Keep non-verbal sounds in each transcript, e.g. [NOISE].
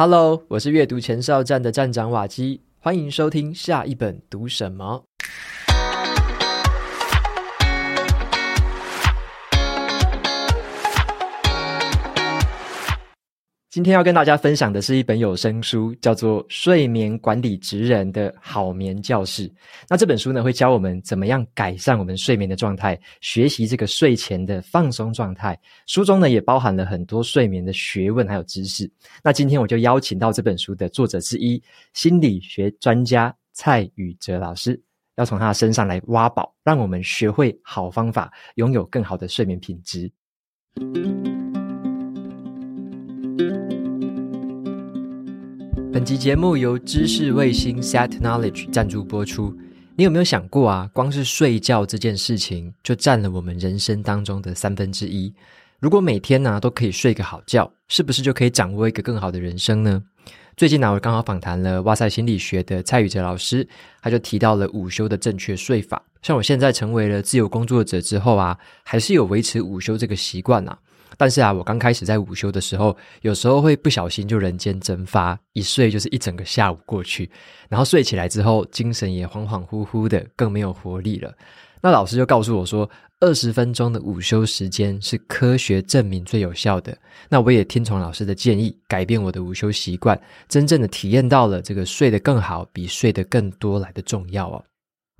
Hello，我是阅读前哨站的站长瓦基，欢迎收听下一本读什么。今天要跟大家分享的是一本有声书，叫做《睡眠管理职人的好眠教室》。那这本书呢，会教我们怎么样改善我们睡眠的状态，学习这个睡前的放松状态。书中呢，也包含了很多睡眠的学问还有知识。那今天我就邀请到这本书的作者之一，心理学专家蔡宇哲老师，要从他身上来挖宝，让我们学会好方法，拥有更好的睡眠品质。集节目由知识卫星 Set Knowledge 赞助播出。你有没有想过啊？光是睡觉这件事情，就占了我们人生当中的三分之一。如果每天呢、都可以睡个好觉，是不是就可以掌握一个更好的人生呢？最近呢、我刚好访谈了哇塞心理学的蔡宇哲老师，他就提到了午休的正确睡法。像我现在成为了自由工作者之后啊，还是有维持午休这个习惯啊。但是啊，我刚开始在午休的时候，有时候会不小心就人间蒸发，一睡就是一整个下午过去，然后睡起来之后，精神也恍恍惚惚的，更没有活力了。那老师就告诉我说，二十分钟的午休时间是科学证明最有效的。那我也听从老师的建议，改变我的午休习惯，真正的体验到了这个睡得更好，比睡得更多来的重要哦。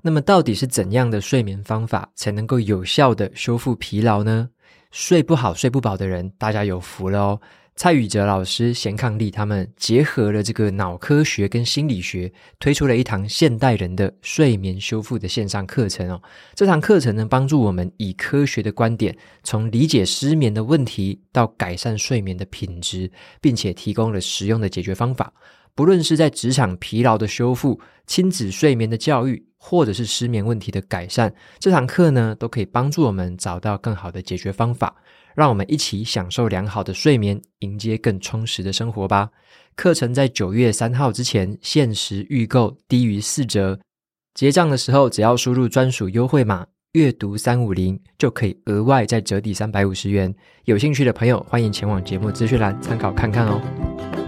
那么到底是怎样的睡眠方法才能够有效的修复疲劳呢？睡不好、睡不饱的人，大家有福了哦！蔡宇哲老师、贤伉俪他们结合了这个脑科学跟心理学，推出了一堂现代人的睡眠修复的线上课程哦。这堂课程呢，帮助我们以科学的观点，从理解失眠的问题到改善睡眠的品质，并且提供了实用的解决方法。不论是在职场疲劳的修复、亲子睡眠的教育，或者是失眠问题的改善，这堂课呢，都可以帮助我们找到更好的解决方法。让我们一起享受良好的睡眠，迎接更充实的生活吧。课程在九月三号之前限时预购，低于四折。结账的时候，只要输入专属优惠码“阅读三五零”，就可以额外再折抵三百五十元。有兴趣的朋友，欢迎前往节目资讯栏参考看看哦。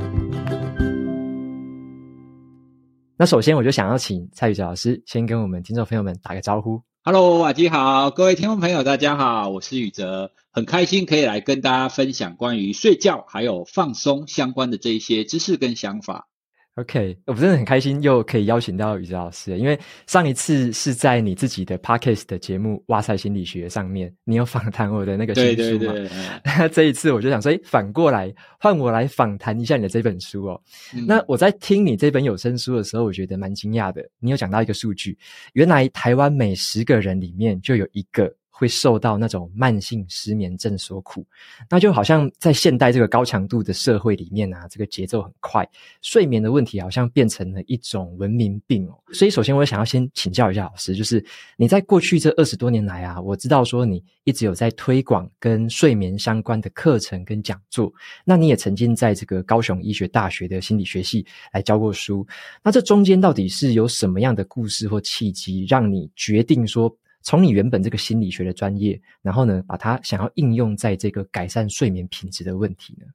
那首先，我就想要请蔡宇哲老师先跟我们听众朋友们打个招呼。Hello，瓦基好，各位听众朋友，大家好，我是宇哲，很开心可以来跟大家分享关于睡觉还有放松相关的这一些知识跟想法。OK，我真的很开心又可以邀请到宇哲老师，因为上一次是在你自己的 Podcast 的节目《哇塞心理学》上面，你有访谈我的那个新书嘛？对对对。那这一次我就想说，哎，反过来换我来访谈一下你的这本书哦。嗯。那我在听你这本有声书的时候，我觉得蛮惊讶的。你有讲到一个数据，原来台湾每十个人里面就有一个。会受到那种慢性失眠症所苦，那就好像在现代这个高强度的社会里面啊，这个节奏很快，睡眠的问题好像变成了一种文明病哦。所以，首先我想要先请教一下老师，就是你在过去这二十多年来啊，我知道说你一直有在推广跟睡眠相关的课程跟讲座，那你也曾经在这个高雄医学大学的心理学系来教过书，那这中间到底是有什么样的故事或契机，让你决定说，从你原本这个心理学的专业，然后呢，把它想要应用在这个改善睡眠品质的问题呢？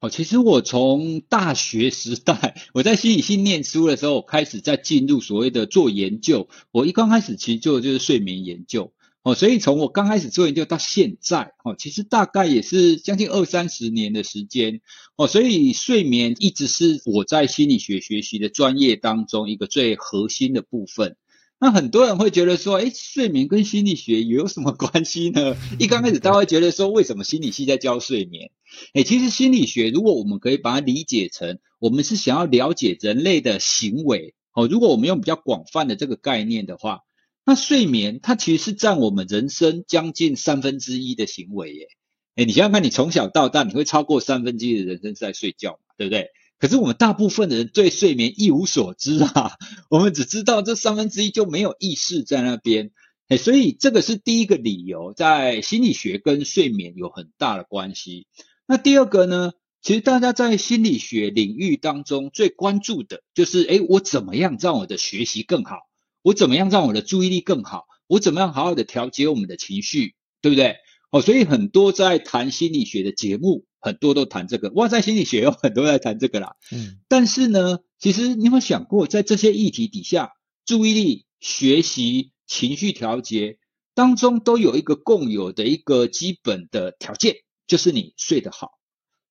哦，其实我从大学时代，我在心理系念书的时候，开始在进入所谓的做研究。我一刚开始其实做的就是睡眠研究。哦，所以从我刚开始做研究到现在，哦，其实大概也是将近二三十年的时间。哦，所以睡眠一直是我在心理学学习的专业当中一个最核心的部分。那很多人会觉得说，哎，睡眠跟心理学有什么关系呢？[LAUGHS] 一刚开始，大家会觉得说，为什么心理系在教睡眠？哎，其实心理学，如果我们可以把它理解成，我们是想要了解人类的行为。哦，如果我们用比较广泛的这个概念的话，那睡眠它其实是占我们人生将近三分之一的行为耶。哎，你想想看，你从小到大，你会超过三分之一的人生是在睡觉，对不对？可是我们大部分的人对睡眠一无所知啊，[LAUGHS] 我们只知道这三分之一就没有意识在那边，诶，所以这个是第一个理由，在心理学跟睡眠有很大的关系。那第二个呢，其实大家在心理学领域当中最关注的就是，诶，我怎么样让我的学习更好？我怎么样让我的注意力更好？我怎么样好好的调节我们的情绪，对不对？哦，所以很多在谈心理学的节目。很多都谈这个，哇塞心理学有很多在谈这个啦。嗯，但是呢，其实你有没有想过，在这些议题底下，注意力、学习、情绪调节当中，都有一个共有的一个基本的条件，就是你睡得好。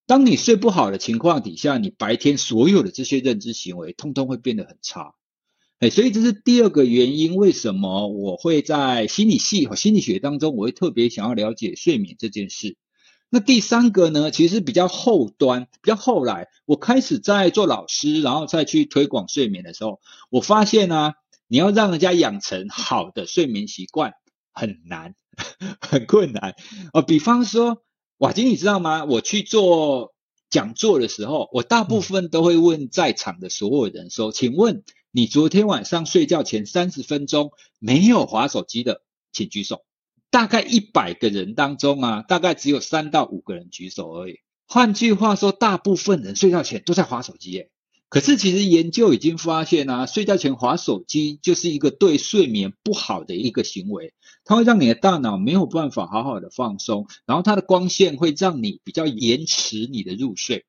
当你睡不好的情况底下，你白天所有的这些认知行为，通通会变得很差。哎，所以这是第二个原因，为什么我会在心理系和心理学当中，我会特别想要了解睡眠这件事。那第三个呢，其实比较后端，比较后来，我开始在做老师，然后再去推广睡眠的时候，我发现呢、啊，你要让人家养成好的睡眠习惯很难，[LAUGHS] 很困难哦。比方说，瓦金，你知道吗？我去做讲座的时候，我大部分都会问在场的所有人说：“请问。”你昨天晚上睡觉前三十分钟没有划手机的，请举手。大概一百个人当中啊，大概只有三到五个人举手而已。换句话说，大部分人睡觉前都在滑手机耶。可是其实研究已经发现啊，睡觉前滑手机就是一个对睡眠不好的一个行为，它会让你的大脑没有办法好好的放松，然后它的光线会让你比较延迟你的入睡。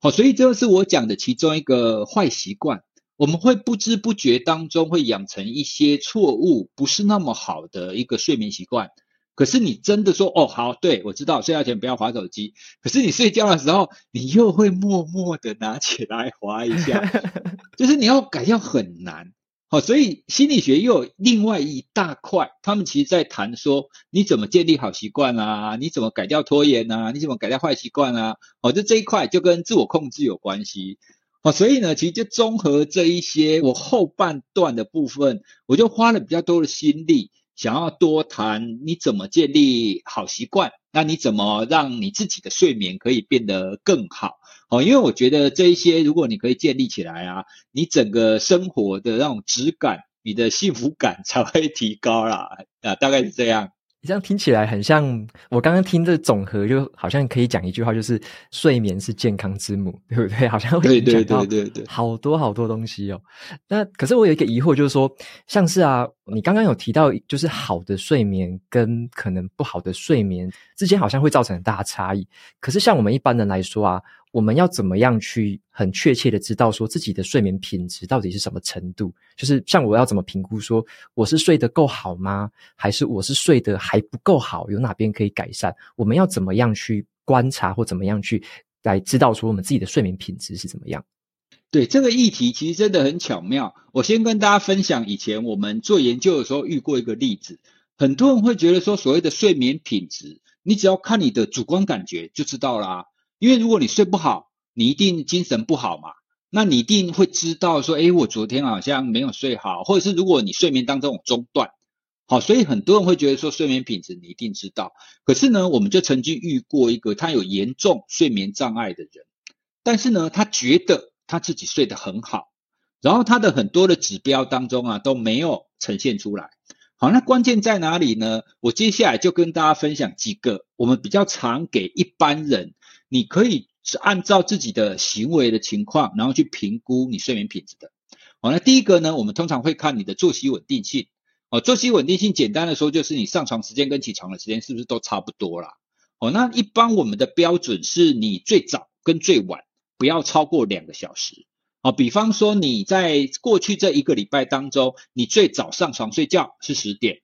好，所以这是我讲的其中一个坏习惯。我们会不知不觉当中会养成一些错误，不是那么好的一个睡眠习惯。可是你真的说哦，好，对，我知道睡觉前不要划手机。可是你睡觉的时候，你又会默默的拿起来划一下，[LAUGHS] 就是你要改掉很难。好，所以心理学又有另外一大块，他们其实在谈说你怎么建立好习惯啊，你怎么改掉拖延啊，你怎么改掉坏习惯啊。哦，就这一块就跟自我控制有关系。哦，所以呢，其实就综合这一些，我后半段的部分，我就花了比较多的心力，想要多谈你怎么建立好习惯，那你怎么让你自己的睡眠可以变得更好？哦，因为我觉得这一些，如果你可以建立起来啊，你整个生活的那种质感，你的幸福感才会提高啦。啊，大概是这样。你这样听起来很像我刚刚听这总和，就好像可以讲一句话，就是睡眠是健康之母，对不对？好像会讲到对对对，好多好多东西哦。那可是我有一个疑惑，就是说，像是啊，你刚刚有提到，就是好的睡眠跟可能不好的睡眠之间，好像会造成很大的差异。可是像我们一般人来说啊。我们要怎么样去很确切的知道说自己的睡眠品质到底是什么程度？就是像我要怎么评估说我是睡得够好吗？还是我是睡得还不够好？有哪边可以改善？我们要怎么样去观察或怎么样去来知道说我们自己的睡眠品质是怎么样？对，这个议题其实真的很巧妙。我先跟大家分享以前我们做研究的时候遇过一个例子。很多人会觉得说所谓的睡眠品质，你只要看你的主观感觉就知道啦。因为如果你睡不好，你一定精神不好嘛。那你一定会知道说，诶，我昨天好像没有睡好，或者是如果你睡眠当中有中断，好，所以很多人会觉得说睡眠品质你一定知道。可是呢，我们就曾经遇过一个他有严重睡眠障碍的人，但是呢，他觉得他自己睡得很好，然后他的很多的指标当中啊都没有呈现出来。好，那关键在哪里呢？我接下来就跟大家分享几个我们比较常给一般人。你可以是按照自己的行为的情况，然后去评估你睡眠品质的。好，那第一个呢，我们通常会看你的作息稳定性。哦，作息稳定性简单的说，就是你上床时间跟起床的时间是不是都差不多啦？哦，那一般我们的标准是你最早跟最晚不要超过两个小时。哦，比方说你在过去这一个礼拜当中，你最早上床睡觉是十点，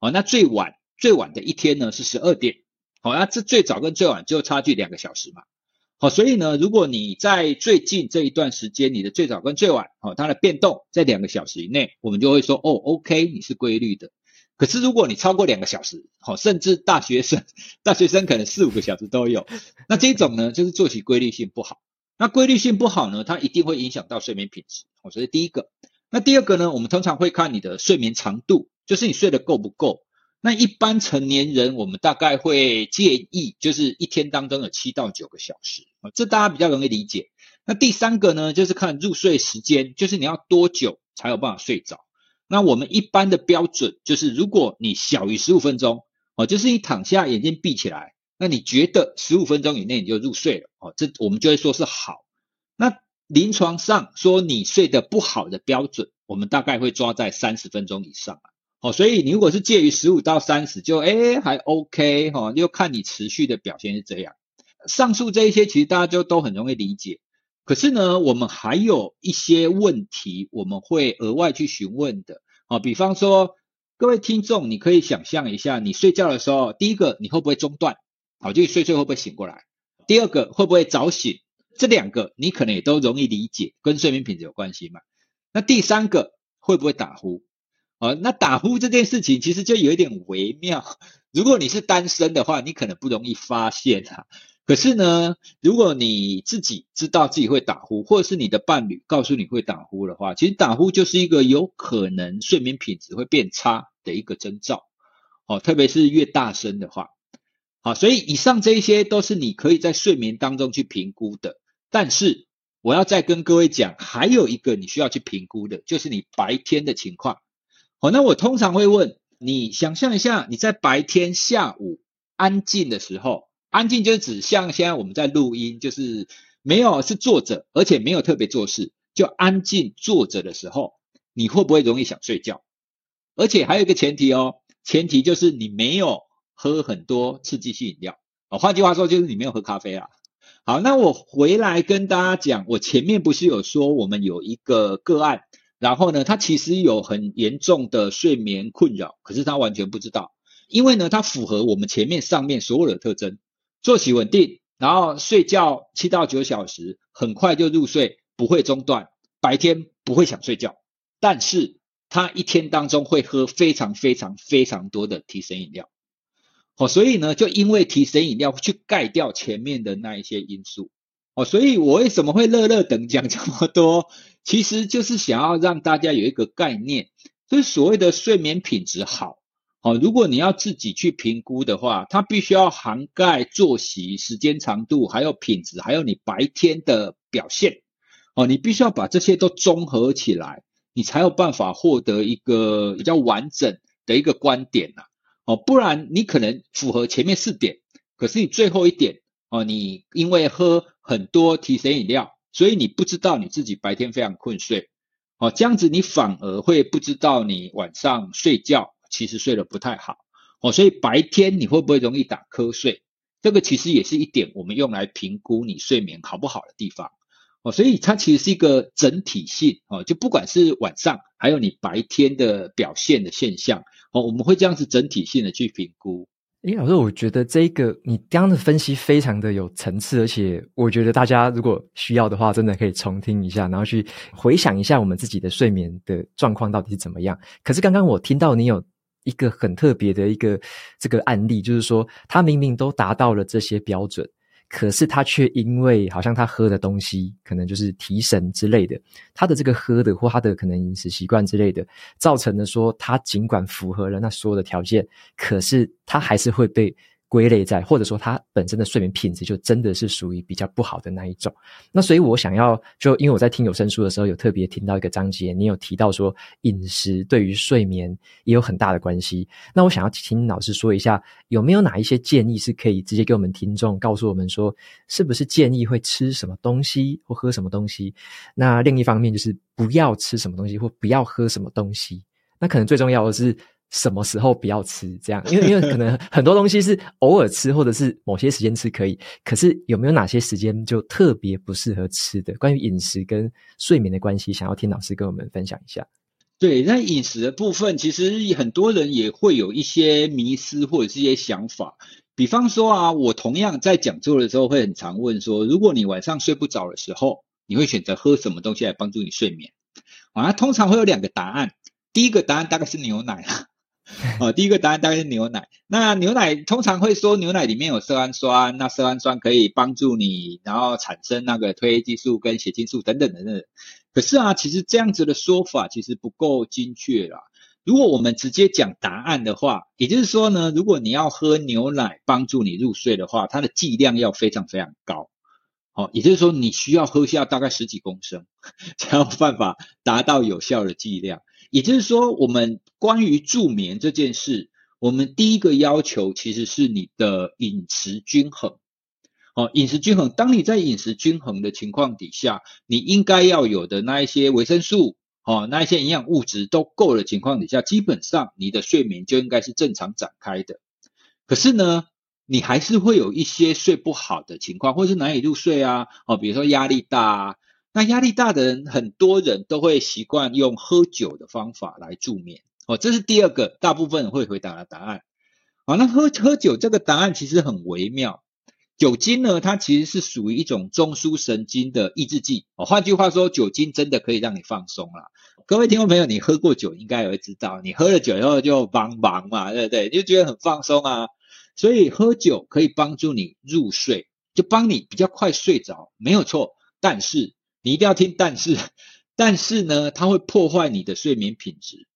哦，那最晚最晚的一天呢是十二点。好，那这最早跟最晚就差距两个小时嘛。好，所以呢，如果你在最近这一段时间，你的最早跟最晚，好，它的变动在两个小时以内，我们就会说，哦，OK，你是规律的。可是如果你超过两个小时，好，甚至大学生，[LAUGHS] 大学生可能四五个小时都有，[LAUGHS] 那这种呢，就是作息规律性不好。那规律性不好呢，它一定会影响到睡眠品质。好，所以第一个。那第二个呢，我们通常会看你的睡眠长度，就是你睡得够不够。那一般成年人，我们大概会建议，就是一天当中有七到九个小时啊，这大家比较容易理解。那第三个呢，就是看入睡时间，就是你要多久才有办法睡着。那我们一般的标准就是，如果你小于十五分钟，哦，就是你躺下眼睛闭起来，那你觉得十五分钟以内你就入睡了，哦，这我们就会说是好。那临床上说你睡得不好的标准，我们大概会抓在三十分钟以上啊。哦，所以你如果是介于十五到三十，就诶还 OK 哈，就看你持续的表现是这样。上述这一些其实大家就都很容易理解。可是呢，我们还有一些问题，我们会额外去询问的。啊，比方说，各位听众，你可以想象一下，你睡觉的时候，第一个你会不会中断？好，就睡睡会不会醒过来？第二个会不会早醒？这两个你可能也都容易理解，跟睡眠品质有关系嘛。那第三个会不会打呼？啊，那打呼这件事情其实就有一点微妙。如果你是单身的话，你可能不容易发现哈。可是呢，如果你自己知道自己会打呼，或者是你的伴侣告诉你会打呼的话，其实打呼就是一个有可能睡眠品质会变差的一个征兆。哦，特别是越大声的话，好，所以以上这一些都是你可以在睡眠当中去评估的。但是我要再跟各位讲，还有一个你需要去评估的，就是你白天的情况。好，那我通常会问你，想象一下你在白天下午安静的时候。安静就是指像现在我们在录音，就是没有是坐着，而且没有特别做事，就安静坐着的时候，你会不会容易想睡觉？而且还有一个前提哦，前提就是你没有喝很多刺激性饮料，哦，换句话说就是你没有喝咖啡啊。好，那我回来跟大家讲，我前面不是有说我们有一个个案，然后呢，他其实有很严重的睡眠困扰，可是他完全不知道，因为呢，他符合我们前面上面所有的特征。作息稳定，然后睡觉七到九小时，很快就入睡，不会中断，白天不会想睡觉。但是他一天当中会喝非常非常非常多的提神饮料，哦，所以呢，就因为提神饮料去盖掉前面的那一些因素，哦，所以我为什么会乐乐等讲这么多？其实就是想要让大家有一个概念，就是所谓的睡眠品质好。哦，如果你要自己去评估的话，它必须要涵盖作息时间长度，还有品质，还有你白天的表现。哦，你必须要把这些都综合起来，你才有办法获得一个比较完整的一个观点呐。哦，不然你可能符合前面四点，可是你最后一点，哦，你因为喝很多提神饮料，所以你不知道你自己白天非常困睡。哦，这样子你反而会不知道你晚上睡觉。其实睡得不太好哦，所以白天你会不会容易打瞌睡？这个其实也是一点我们用来评估你睡眠好不好的地方哦。所以它其实是一个整体性哦，就不管是晚上还有你白天的表现的现象哦，我们会这样子整体性的去评估。诶，老师，我觉得这个你刚刚的分析非常的有层次，而且我觉得大家如果需要的话，真的可以重听一下，然后去回想一下我们自己的睡眠的状况到底是怎么样。可是刚刚我听到你有。一个很特别的一个这个案例，就是说他明明都达到了这些标准，可是他却因为好像他喝的东西可能就是提神之类的，他的这个喝的或他的可能饮食习惯之类的，造成了说他尽管符合了那所有的条件，可是他还是会被。归类在，或者说他本身的睡眠品质就真的是属于比较不好的那一种。那所以我想要就因为我在听有声书的时候，有特别听到一个章节，你有提到说饮食对于睡眠也有很大的关系。那我想要听老师说一下，有没有哪一些建议是可以直接给我们听众告诉我们说，是不是建议会吃什么东西或喝什么东西？那另一方面就是不要吃什么东西或不要喝什么东西。那可能最重要的是。什么时候不要吃？这样，因为因为可能很多东西是偶尔吃，或者是某些时间吃可以。可是有没有哪些时间就特别不适合吃的？关于饮食跟睡眠的关系，想要听老师跟我们分享一下。对，那饮食的部分，其实很多人也会有一些迷思或者是一些想法。比方说啊，我同样在讲座的时候会很常问说，如果你晚上睡不着的时候，你会选择喝什么东西来帮助你睡眠？啊，通常会有两个答案。第一个答案大概是牛奶。哦，[LAUGHS] 第一个答案大概是牛奶。那牛奶通常会说牛奶里面有色氨酸，那色氨酸可以帮助你，然后产生那个褪黑激素跟血清素等等等等。可是啊，其实这样子的说法其实不够精确啦。如果我们直接讲答案的话，也就是说呢，如果你要喝牛奶帮助你入睡的话，它的剂量要非常非常高。哦，也就是说你需要喝下大概十几公升，才有办法达到有效的剂量。也就是说，我们关于助眠这件事，我们第一个要求其实是你的饮食均衡。哦，饮食均衡，当你在饮食均衡的情况底下，你应该要有的那一些维生素，哦，那一些营养物质都够的情况底下，基本上你的睡眠就应该是正常展开的。可是呢，你还是会有一些睡不好的情况，或者是难以入睡啊，哦，比如说压力大啊。那压力大的人，很多人都会习惯用喝酒的方法来助眠，哦，这是第二个大部分人会回答的答案。好，那喝喝酒这个答案其实很微妙。酒精呢，它其实是属于一种中枢神经的抑制剂。哦，换句话说，酒精真的可以让你放松啦。各位听众朋友，你喝过酒应该也会知道，你喝了酒以后就茫茫嘛，对不对？就觉得很放松啊。所以喝酒可以帮助你入睡，就帮你比较快睡着，没有错。但是你一定要听但是，但是呢，它会破坏你的睡眠品质。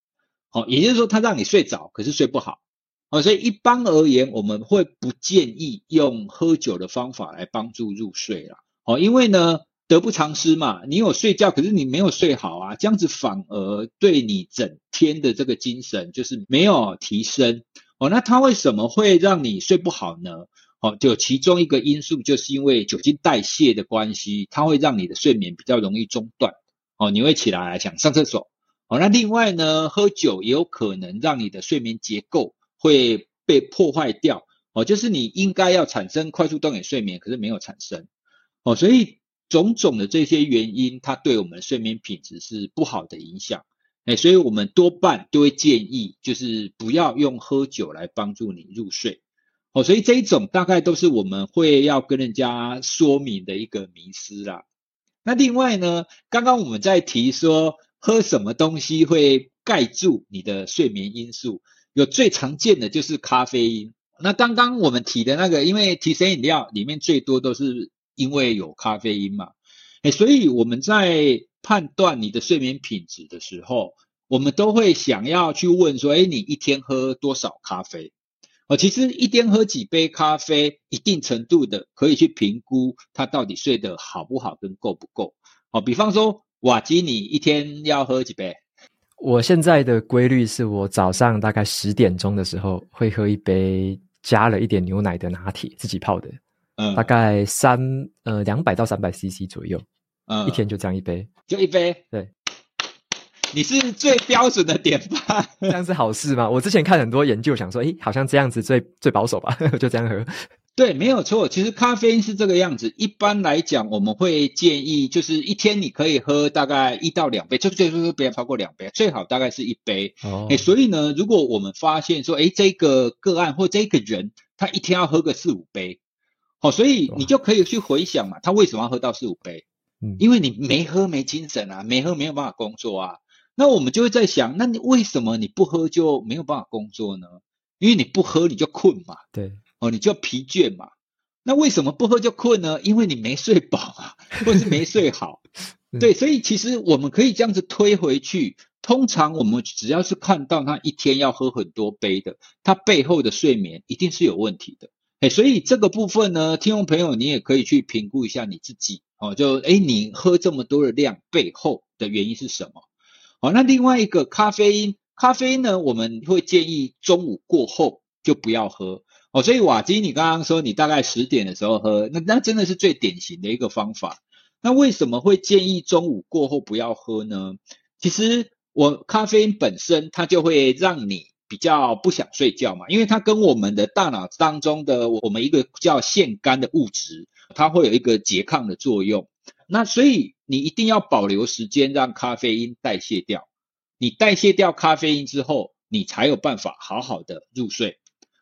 好，也就是说，它让你睡着，可是睡不好。哦，所以一般而言，我们会不建议用喝酒的方法来帮助入睡啦。哦，因为呢，得不偿失嘛。你有睡觉，可是你没有睡好啊，这样子反而对你整天的这个精神就是没有提升。哦，那它为什么会让你睡不好呢？哦，就其中一个因素就是因为酒精代谢的关系，它会让你的睡眠比较容易中断。哦，你会起来想上厕所。哦，那另外呢，喝酒也有可能让你的睡眠结构。会被破坏掉哦，就是你应该要产生快速动眼睡眠，可是没有产生哦，所以种种的这些原因，它对我们睡眠品质是不好的影响，哎，所以我们多半都会建议，就是不要用喝酒来帮助你入睡哦，所以这一种大概都是我们会要跟人家说明的一个迷思啦。那另外呢，刚刚我们在提说喝什么东西会盖住你的睡眠因素。有最常见的就是咖啡因。那刚刚我们提的那个，因为提神饮料里面最多都是因为有咖啡因嘛，哎，所以我们在判断你的睡眠品质的时候，我们都会想要去问说，哎，你一天喝多少咖啡？哦，其实一天喝几杯咖啡，一定程度的可以去评估他到底睡得好不好跟够不够。哦，比方说瓦基，你一天要喝几杯？我现在的规律是我早上大概十点钟的时候会喝一杯加了一点牛奶的拿铁，自己泡的，嗯，大概三呃两百到三百 CC 左右，嗯，一天就这样一杯，就一杯，对，你是最标准的典范，[LAUGHS] 这样是好事吗？我之前看很多研究，想说，诶，好像这样子最最保守吧，[LAUGHS] 就这样喝。对，没有错。其实咖啡因是这个样子。一般来讲，我们会建议，就是一天你可以喝大概一到两杯，就最多不要超过两杯，最好大概是一杯。哦。诶，所以呢，如果我们发现说，诶，这个个案或这个人，他一天要喝个四五杯，好，所以你就可以去回想嘛，他为什么要喝到四五杯？嗯，因为你没喝没精神啊，没喝没有办法工作啊。那我们就会在想，那你为什么你不喝就没有办法工作呢？因为你不喝你就困嘛。对。哦，你就疲倦嘛？那为什么不喝就困呢？因为你没睡饱啊，[LAUGHS] 或是没睡好。对，所以其实我们可以这样子推回去。通常我们只要是看到他一天要喝很多杯的，他背后的睡眠一定是有问题的。哎，所以这个部分呢，听众朋友你也可以去评估一下你自己。哦，就哎，你喝这么多的量背后的原因是什么？好，那另外一个咖啡因，咖啡因呢，我们会建议中午过后就不要喝。哦，所以瓦基，你刚刚说你大概十点的时候喝，那那真的是最典型的一个方法。那为什么会建议中午过后不要喝呢？其实我咖啡因本身它就会让你比较不想睡觉嘛，因为它跟我们的大脑当中的我们一个叫腺苷的物质，它会有一个拮抗的作用。那所以你一定要保留时间让咖啡因代谢掉。你代谢掉咖啡因之后，你才有办法好好的入睡。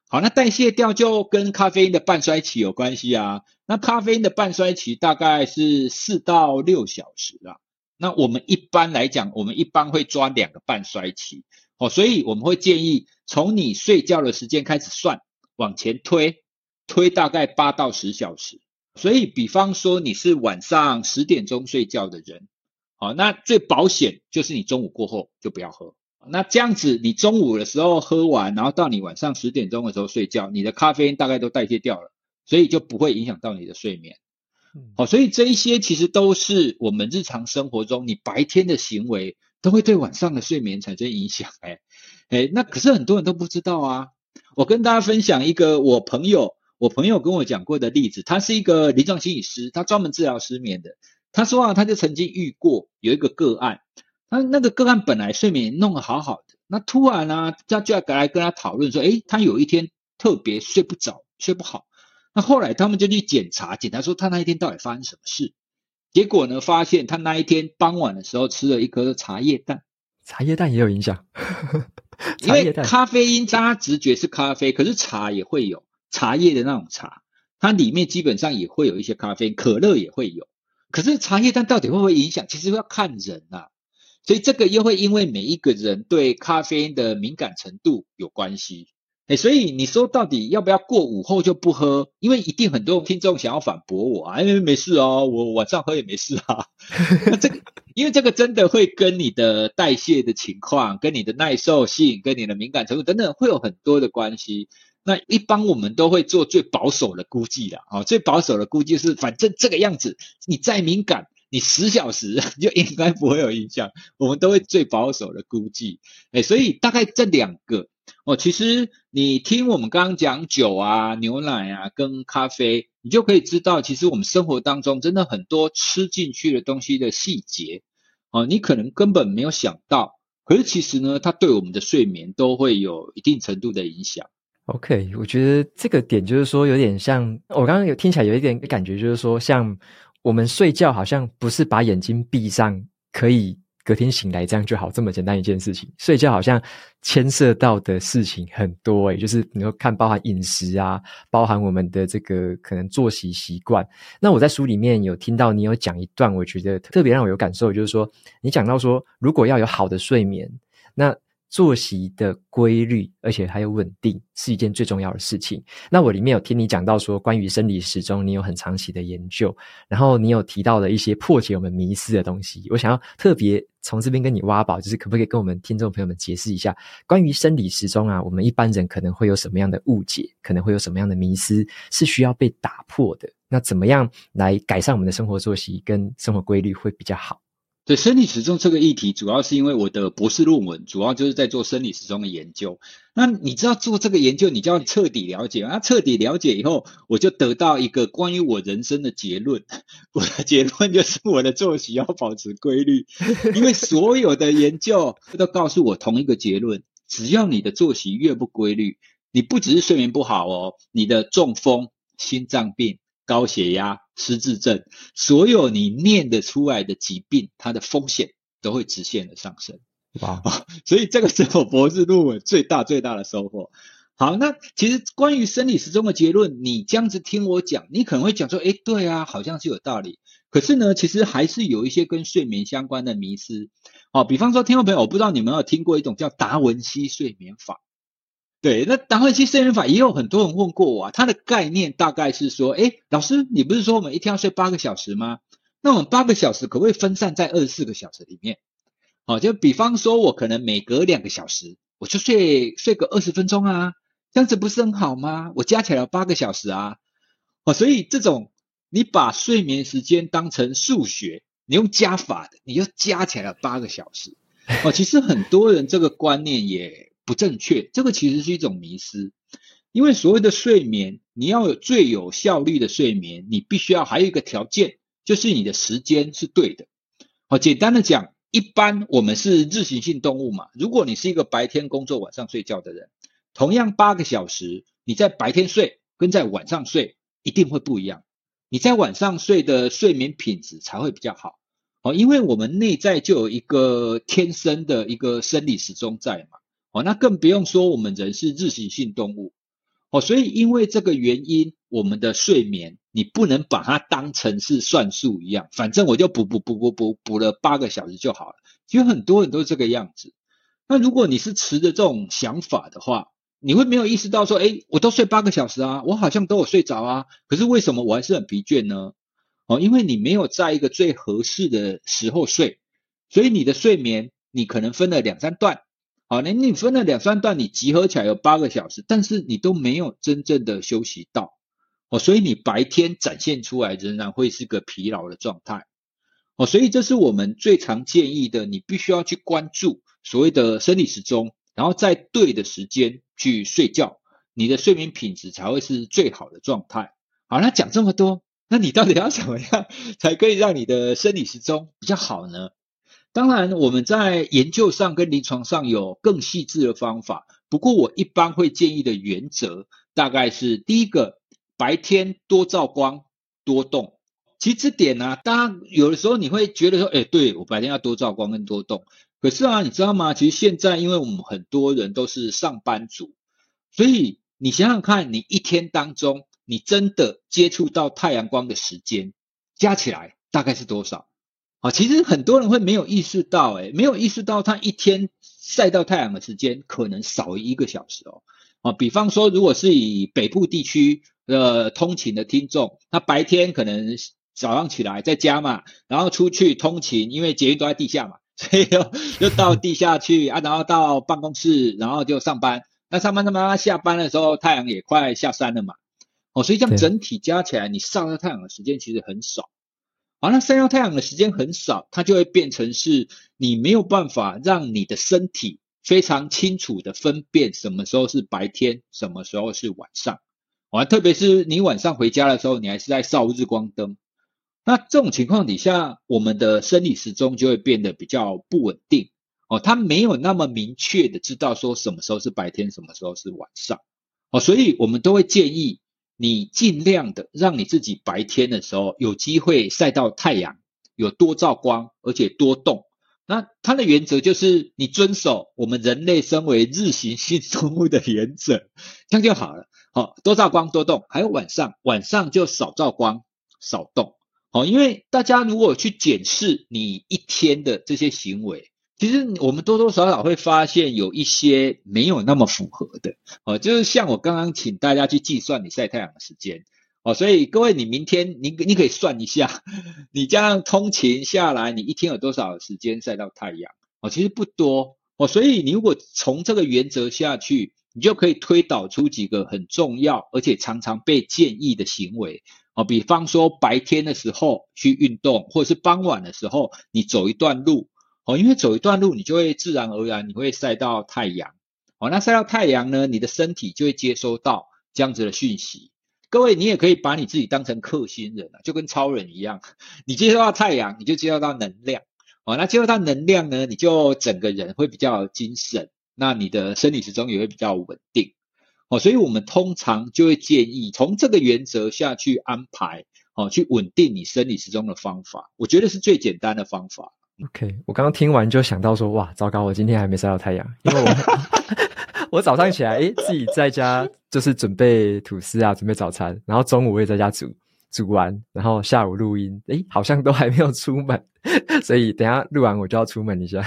好，那代谢掉就跟咖啡因的半衰期有关系啊。那咖啡因的半衰期大概是四到六小时啊。那我们一般来讲，我们一般会抓两个半衰期。哦，所以我们会建议从你睡觉的时间开始算，往前推，推大概八到十小时。所以，比方说你是晚上十点钟睡觉的人，好，那最保险就是你中午过后就不要喝。那这样子，你中午的时候喝完，然后到你晚上十点钟的时候睡觉，你的咖啡因大概都代谢掉了，所以就不会影响到你的睡眠。好，所以这一些其实都是我们日常生活中，你白天的行为都会对晚上的睡眠产生影响。哎，哎，那可是很多人都不知道啊。我跟大家分享一个我朋友，我朋友跟我讲过的例子，他是一个临床心理师，他专门治疗失眠的。他说啊，他就曾经遇过有一个个案。他那个个案本来睡眠弄得好好的，那突然呢、啊，他就要来跟他讨论说，诶，他有一天特别睡不着，睡不好。那后来他们就去检查，检查说他那一天到底发生什么事。结果呢，发现他那一天傍晚的时候吃了一颗茶叶蛋。茶叶蛋也有影响，[LAUGHS] 因为咖啡因大家直觉是咖啡，可是茶也会有茶叶的那种茶，它里面基本上也会有一些咖啡，可乐也会有。可是茶叶蛋到底会不会影响？其实要看人呐、啊，所以这个又会因为每一个人对咖啡因的敏感程度有关系。哎，所以你说到底要不要过午后就不喝？因为一定很多听众想要反驳我啊，因为没事哦，我晚上喝也没事啊。[LAUGHS] 这个，因为这个真的会跟你的代谢的情况、跟你的耐受性、跟你的敏感程度等等会有很多的关系。那一般我们都会做最保守的估计啦，啊，最保守的估计是，反正这个样子，你再敏感，你十小时 [LAUGHS] 就应该不会有影响。我们都会最保守的估计，哎，所以大概这两个。哦，其实你听我们刚刚讲酒啊、牛奶啊跟咖啡，你就可以知道，其实我们生活当中真的很多吃进去的东西的细节，哦，你可能根本没有想到，可是其实呢，它对我们的睡眠都会有一定程度的影响。OK，我觉得这个点就是说，有点像我刚刚有听起来有一点感觉，就是说，像我们睡觉好像不是把眼睛闭上可以。隔天醒来这样就好，这么简单一件事情。睡觉好像牵涉到的事情很多诶，就是你说看包含饮食啊，包含我们的这个可能作息习惯。那我在书里面有听到你有讲一段，我觉得特别让我有感受，就是说你讲到说，如果要有好的睡眠，那。作息的规律，而且还有稳定，是一件最重要的事情。那我里面有听你讲到说，关于生理时钟，你有很长期的研究，然后你有提到的一些破解我们迷思的东西。我想要特别从这边跟你挖宝，就是可不可以跟我们听众朋友们解释一下，关于生理时钟啊，我们一般人可能会有什么样的误解，可能会有什么样的迷思，是需要被打破的？那怎么样来改善我们的生活作息跟生活规律会比较好？对生理时钟这个议题，主要是因为我的博士论文主要就是在做生理时钟的研究。那你知道做这个研究，你就要彻底了解。那彻底了解以后，我就得到一个关于我人生的结论。[LAUGHS] 我的结论就是我的作息要保持规律，[LAUGHS] 因为所有的研究都告诉我同一个结论：只要你的作息越不规律，你不只是睡眠不好哦，你的中风、心脏病。高血压、失智症，所有你念得出来的疾病，它的风险都会直线的上升。哇！[LAUGHS] 所以这个是我博士论文最大最大的收获。好，那其实关于生理时钟的结论，你这样子听我讲，你可能会讲说，诶，对啊，好像是有道理。可是呢，其实还是有一些跟睡眠相关的迷思。哦，比方说，听众朋友，我不知道你们有听过一种叫达文西睡眠法。对，那达文西睡眠法也有很多人问过我啊。它的概念大概是说，诶，老师，你不是说我们一天要睡八个小时吗？那我们八个小时可不可以分散在二十四个小时里面？好，就比方说，我可能每隔两个小时，我就睡睡个二十分钟啊，这样子不是很好吗？我加起来八个小时啊。哦，所以这种你把睡眠时间当成数学，你用加法的，你就加起来了八个小时。哦，其实很多人这个观念也。不正确，这个其实是一种迷失。因为所谓的睡眠，你要有最有效率的睡眠，你必须要还有一个条件，就是你的时间是对的。好，简单的讲，一般我们是日行性动物嘛。如果你是一个白天工作、晚上睡觉的人，同样八个小时，你在白天睡跟在晚上睡一定会不一样。你在晚上睡的睡眠品质才会比较好。哦，因为我们内在就有一个天生的一个生理时钟在嘛。哦，那更不用说我们人是日行性动物，哦，所以因为这个原因，我们的睡眠你不能把它当成是算术一样，反正我就补补补补补补了八个小时就好了。其实很多人都是这个样子。那如果你是持着这种想法的话，你会没有意识到说，诶，我都睡八个小时啊，我好像都有睡着啊，可是为什么我还是很疲倦呢？哦，因为你没有在一个最合适的时候睡，所以你的睡眠你可能分了两三段。好，那你分了两三段，你集合起来有八个小时，但是你都没有真正的休息到，哦，所以你白天展现出来仍然会是个疲劳的状态，哦，所以这是我们最常建议的，你必须要去关注所谓的生理时钟，然后在对的时间去睡觉，你的睡眠品质才会是最好的状态。好，那讲这么多，那你到底要怎么样才可以让你的生理时钟比较好呢？当然，我们在研究上跟临床上有更细致的方法。不过，我一般会建议的原则，大概是第一个，白天多照光多动。其实这点呢、啊，大家有的时候你会觉得说，哎，对，我白天要多照光跟多动。可是啊，你知道吗？其实现在因为我们很多人都是上班族，所以你想想看，你一天当中你真的接触到太阳光的时间加起来大概是多少？啊，其实很多人会没有意识到，诶，没有意识到他一天晒到太阳的时间可能少于一个小时哦。啊，比方说，如果是以北部地区的通勤的听众，他白天可能早上起来在家嘛，然后出去通勤，因为捷运都在地下嘛，[LAUGHS] 所以又又到地下去啊，然后到办公室，然后就上班。那上班他妈下班的时候，太阳也快下山了嘛。哦，所以这样整体加起来，你晒到太阳的时间其实很少。好，那晒到太阳的时间很少，它就会变成是你没有办法让你的身体非常清楚的分辨什么时候是白天，什么时候是晚上。啊，特别是你晚上回家的时候，你还是在照日光灯，那这种情况底下，我们的生理时钟就会变得比较不稳定。哦，它没有那么明确的知道说什么时候是白天，什么时候是晚上。哦，所以我们都会建议。你尽量的让你自己白天的时候有机会晒到太阳，有多照光，而且多动。那它的原则就是你遵守我们人类身为日行性动物的原则，这样就好了。好，多照光多动，还有晚上，晚上就少照光少动。好，因为大家如果去检视你一天的这些行为。其实我们多多少少会发现有一些没有那么符合的哦，就是像我刚刚请大家去计算你晒太阳的时间哦，所以各位你明天你你可以算一下，[LAUGHS] 你这样通勤下来，你一天有多少时间晒到太阳哦？其实不多哦，所以你如果从这个原则下去，你就可以推导出几个很重要而且常常被建议的行为哦，比方说白天的时候去运动，或者是傍晚的时候你走一段路。哦，因为走一段路，你就会自然而然你会晒到太阳。哦，那晒到太阳呢，你的身体就会接收到这样子的讯息。各位，你也可以把你自己当成克星人啊，就跟超人一样。你接收到太阳，你就接收到能量。哦，那接收到能量呢，你就整个人会比较精神，那你的生理时钟也会比较稳定。哦，所以我们通常就会建议从这个原则下去安排，哦，去稳定你生理时钟的方法，我觉得是最简单的方法。OK，我刚刚听完就想到说，哇，糟糕，我今天还没晒到太阳，因为我 [LAUGHS] 我早上起来，诶，自己在家就是准备吐司啊，准备早餐，然后中午我也在家煮，煮完，然后下午录音，诶，好像都还没有出门，[LAUGHS] 所以等下录完我就要出门一下。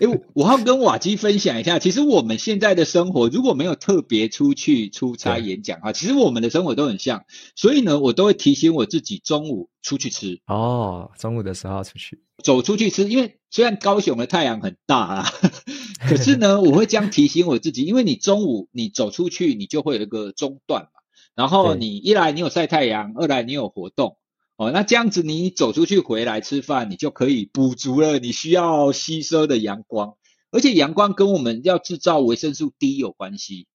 诶，我要跟瓦基分享一下，其实我们现在的生活如果没有特别出去出差演讲啊，其实我们的生活都很像，所以呢，我都会提醒我自己中午出去吃。哦，中午的时候要出去。走出去吃，因为虽然高雄的太阳很大啊，[LAUGHS] 可是呢，[LAUGHS] 我会这样提醒我自己，因为你中午你走出去，你就会有一个中断嘛。然后你一来你有晒太阳，二来你有活动，哦，那这样子你走出去回来吃饭，你就可以补足了你需要吸收的阳光，而且阳光跟我们要制造维生素 D 有关系，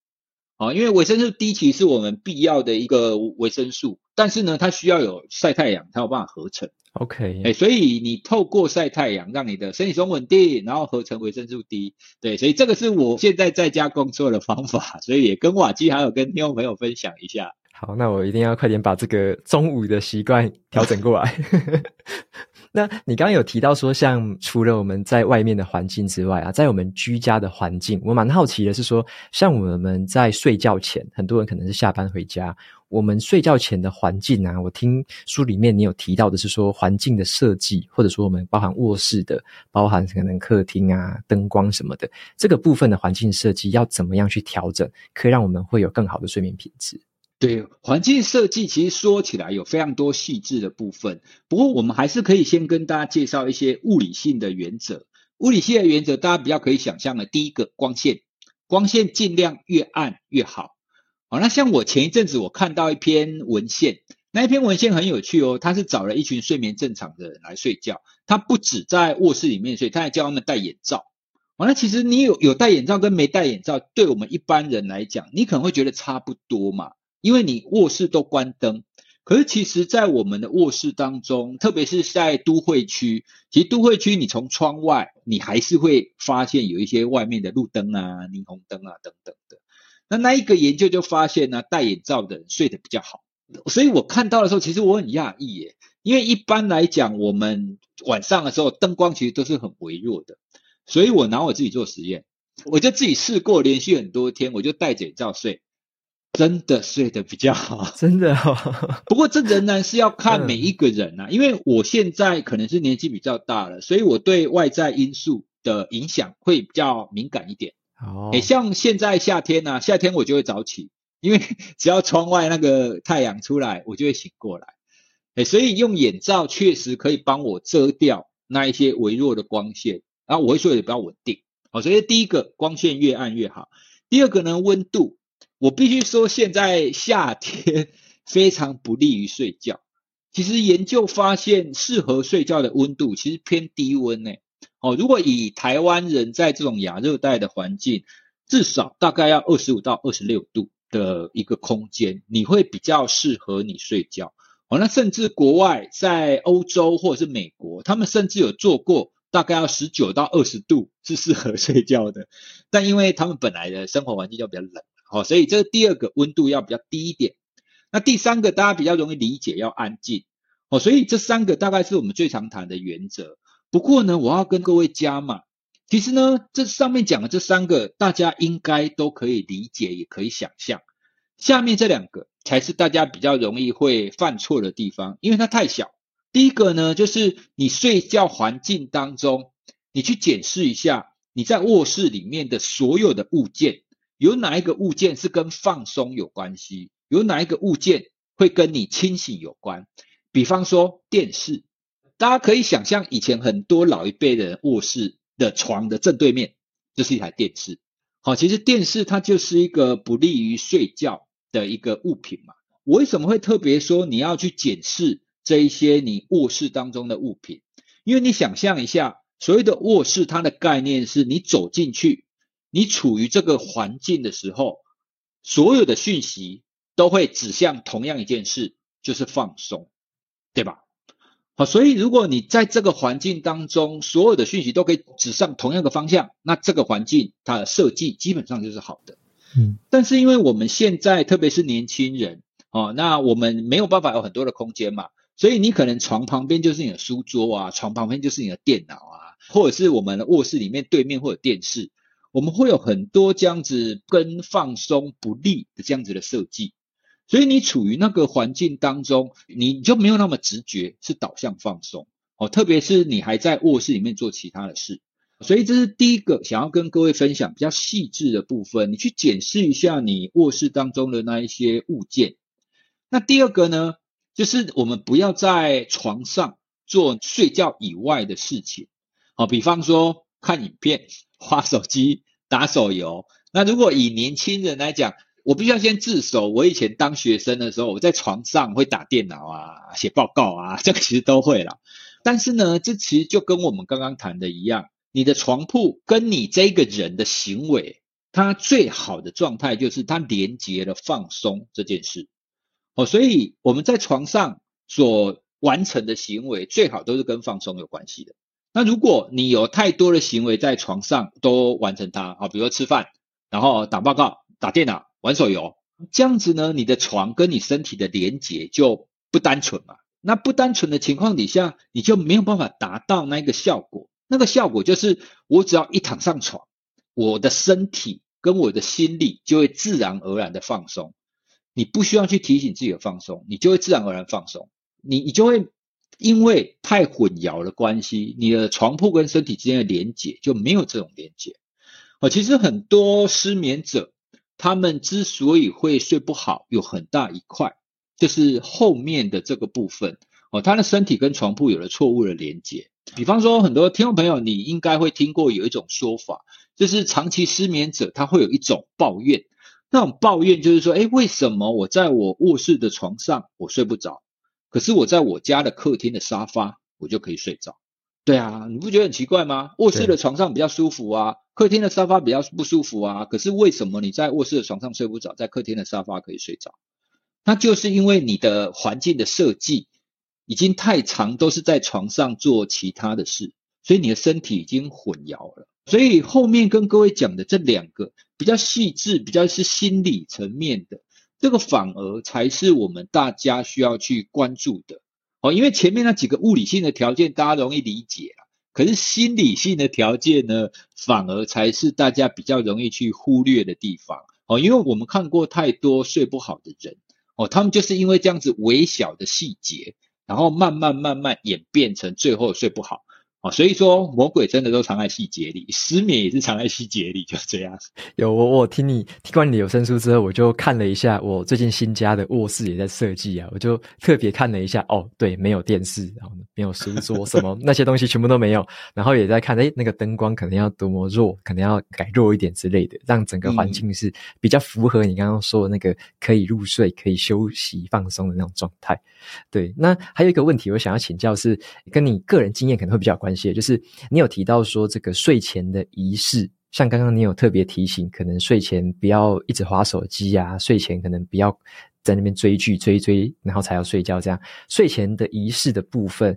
哦，因为维生素 D 其实是我们必要的一个维生素，但是呢，它需要有晒太阳它有办法合成。OK，哎，所以你透过晒太阳，让你的身体中稳定，然后合成维生素 D，对，所以这个是我现在在家工作的方法，所以也跟瓦基还有跟听众朋友分享一下。好，那我一定要快点把这个中午的习惯调整过来。[LAUGHS] 那你刚刚有提到说，像除了我们在外面的环境之外啊，在我们居家的环境，我蛮好奇的是说，像我们在睡觉前，很多人可能是下班回家，我们睡觉前的环境啊，我听书里面你有提到的是说，环境的设计，或者说我们包含卧室的，包含可能客厅啊、灯光什么的，这个部分的环境设计要怎么样去调整，可以让我们会有更好的睡眠品质。对，环境设计其实说起来有非常多细致的部分，不过我们还是可以先跟大家介绍一些物理性的原则。物理性的原则，大家比较可以想象的，第一个光线，光线尽量越暗越好。好，那像我前一阵子我看到一篇文献，那一篇文献很有趣哦，他是找了一群睡眠正常的人来睡觉，他不止在卧室里面睡，他还叫他们戴眼罩。好，那其实你有有戴眼罩跟没戴眼罩，对我们一般人来讲，你可能会觉得差不多嘛。因为你卧室都关灯，可是其实，在我们的卧室当中，特别是在都会区，其实都会区你从窗外，你还是会发现有一些外面的路灯啊、霓虹灯啊等等的。那那一个研究就发现呢，戴眼罩的人睡得比较好。所以我看到的时候，其实我很讶异耶，因为一般来讲，我们晚上的时候灯光其实都是很微弱的。所以我拿我自己做实验，我就自己试过连续很多天，我就戴着眼罩睡，真的睡得比较好，真的哦。[LAUGHS] 不过这仍然是要看每一个人啊，因为我现在可能是年纪比较大了，所以我对外在因素的影响会比较敏感一点。哦，诶，像现在夏天呢，夏天我就会早起，因为只要窗外那个太阳出来，我就会醒过来。诶，所以用眼罩确实可以帮我遮掉那一些微弱的光线。然后我会睡得比较稳定，好，所以第一个光线越暗越好。第二个呢，温度，我必须说现在夏天 [LAUGHS] 非常不利于睡觉。其实研究发现，适合睡觉的温度其实偏低温呢。哦，如果以台湾人在这种亚热带的环境，至少大概要二十五到二十六度的一个空间，你会比较适合你睡觉。哦，那甚至国外在欧洲或者是美国，他们甚至有做过。大概要十九到二十度是适合睡觉的，但因为他们本来的生活环境就比较冷，好，所以这第二个温度要比较低一点。那第三个大家比较容易理解，要安静，哦，所以这三个大概是我们最常谈的原则。不过呢，我要跟各位加码，其实呢，这上面讲的这三个大家应该都可以理解，也可以想象。下面这两个才是大家比较容易会犯错的地方，因为它太小。第一个呢，就是你睡觉环境当中，你去检视一下你在卧室里面的所有的物件，有哪一个物件是跟放松有关系？有哪一个物件会跟你清醒有关？比方说电视，大家可以想象以前很多老一辈的人卧室的床的正对面就是一台电视。好，其实电视它就是一个不利于睡觉的一个物品嘛。我为什么会特别说你要去检视？这一些你卧室当中的物品，因为你想象一下，所谓的卧室，它的概念是你走进去，你处于这个环境的时候，所有的讯息都会指向同样一件事，就是放松，对吧？好，所以如果你在这个环境当中，所有的讯息都可以指向同样的方向，那这个环境它的设计基本上就是好的。嗯，但是因为我们现在特别是年轻人，哦，那我们没有办法有很多的空间嘛。所以你可能床旁边就是你的书桌啊，床旁边就是你的电脑啊，或者是我们的卧室里面对面或者电视，我们会有很多这样子跟放松不利的这样子的设计。所以你处于那个环境当中，你就没有那么直觉是导向放松哦，特别是你还在卧室里面做其他的事。所以这是第一个想要跟各位分享比较细致的部分，你去检视一下你卧室当中的那一些物件。那第二个呢？就是我们不要在床上做睡觉以外的事情，好，比方说看影片、花手机、打手游。那如果以年轻人来讲，我必须要先自首。我以前当学生的时候，我在床上会打电脑啊、写报告啊，[LAUGHS] 这个其实都会啦。但是呢，这其实就跟我们刚刚谈的一样，你的床铺跟你这个人的行为，它最好的状态就是它连接了放松这件事。哦，所以我们在床上所完成的行为，最好都是跟放松有关系的。那如果你有太多的行为在床上都完成它，啊，比如说吃饭，然后打报告、打电脑、玩手游，这样子呢，你的床跟你身体的连接就不单纯嘛。那不单纯的情况底下，你就没有办法达到那个效果。那个效果就是，我只要一躺上床，我的身体跟我的心理就会自然而然的放松。你不需要去提醒自己的放松，你就会自然而然放松。你你就会因为太混淆的关系，你的床铺跟身体之间的连结就没有这种连结。哦，其实很多失眠者，他们之所以会睡不好，有很大一块就是后面的这个部分哦，他的身体跟床铺有了错误的连结。比方说，很多听众朋友，你应该会听过有一种说法，就是长期失眠者他会有一种抱怨。那种抱怨就是说，诶，为什么我在我卧室的床上我睡不着，可是我在我家的客厅的沙发我就可以睡着？对啊，你不觉得很奇怪吗？卧室的床上比较舒服啊，客厅的沙发比较不舒服啊。可是为什么你在卧室的床上睡不着，在客厅的沙发可以睡着？那就是因为你的环境的设计已经太长，都是在床上做其他的事，所以你的身体已经混淆了。所以后面跟各位讲的这两个比较细致、比较是心理层面的，这个反而才是我们大家需要去关注的。哦，因为前面那几个物理性的条件大家容易理解啊，可是心理性的条件呢，反而才是大家比较容易去忽略的地方。哦，因为我们看过太多睡不好的人，哦，他们就是因为这样子微小的细节，然后慢慢慢慢演变成最后睡不好。所以说，魔鬼真的都藏在细节里，失眠也是藏在细节里，就这样。有我，我听你听完你的有声书之后，我就看了一下，我最近新家的卧室也在设计啊，我就特别看了一下。哦，对，没有电视，然后没有书桌，什么 [LAUGHS] 那些东西全部都没有。然后也在看，哎，那个灯光可能要多么弱，可能要改弱一点之类的，让整个环境是比较符合你刚刚说的那个可以入睡、可以休息、放松的那种状态。对，那还有一个问题，我想要请教是，跟你个人经验可能会比较有关系，就是你有提到说这个睡前的仪式，像刚刚你有特别提醒，可能睡前不要一直划手机啊，睡前可能不要在那边追剧追追，然后才要睡觉这样。睡前的仪式的部分，